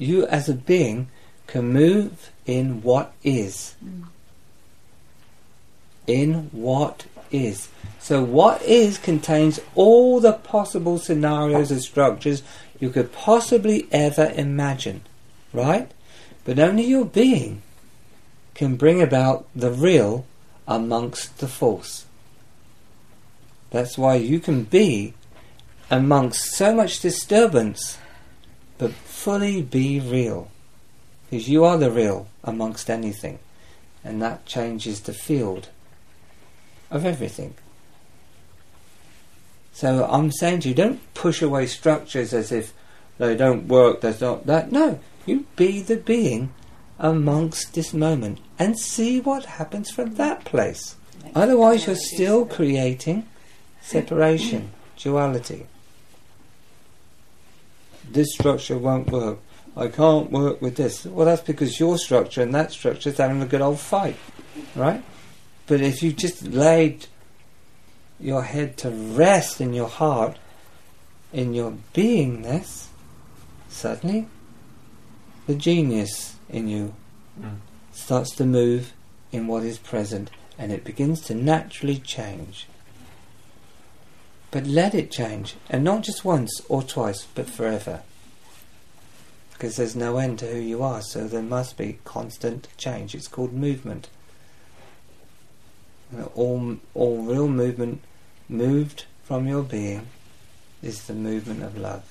you as a being can move in what is. Mm. In what is. So what is contains all the possible scenarios and structures you could possibly ever imagine. Right? But only your being can bring about the real amongst the false. That's why you can be amongst so much disturbance, but fully be real. Because you are the real amongst anything. And that changes the field of everything. So I'm saying to you, don't push away structures as if they don't work, there's not that. No, you be the being amongst this moment and see what happens from that place. Otherwise, you're still creating separation, duality. This structure won't work. I can't work with this. Well, that's because your structure and that structure is having a good old fight, right? But if you just laid your head to rest in your heart, in your beingness, suddenly the genius in you Mm. starts to move in what is present and it begins to naturally change. But let it change, and not just once or twice, but forever. Because there's no end to who you are, so there must be constant change. It's called movement. All, all real movement moved from your being is the movement of love.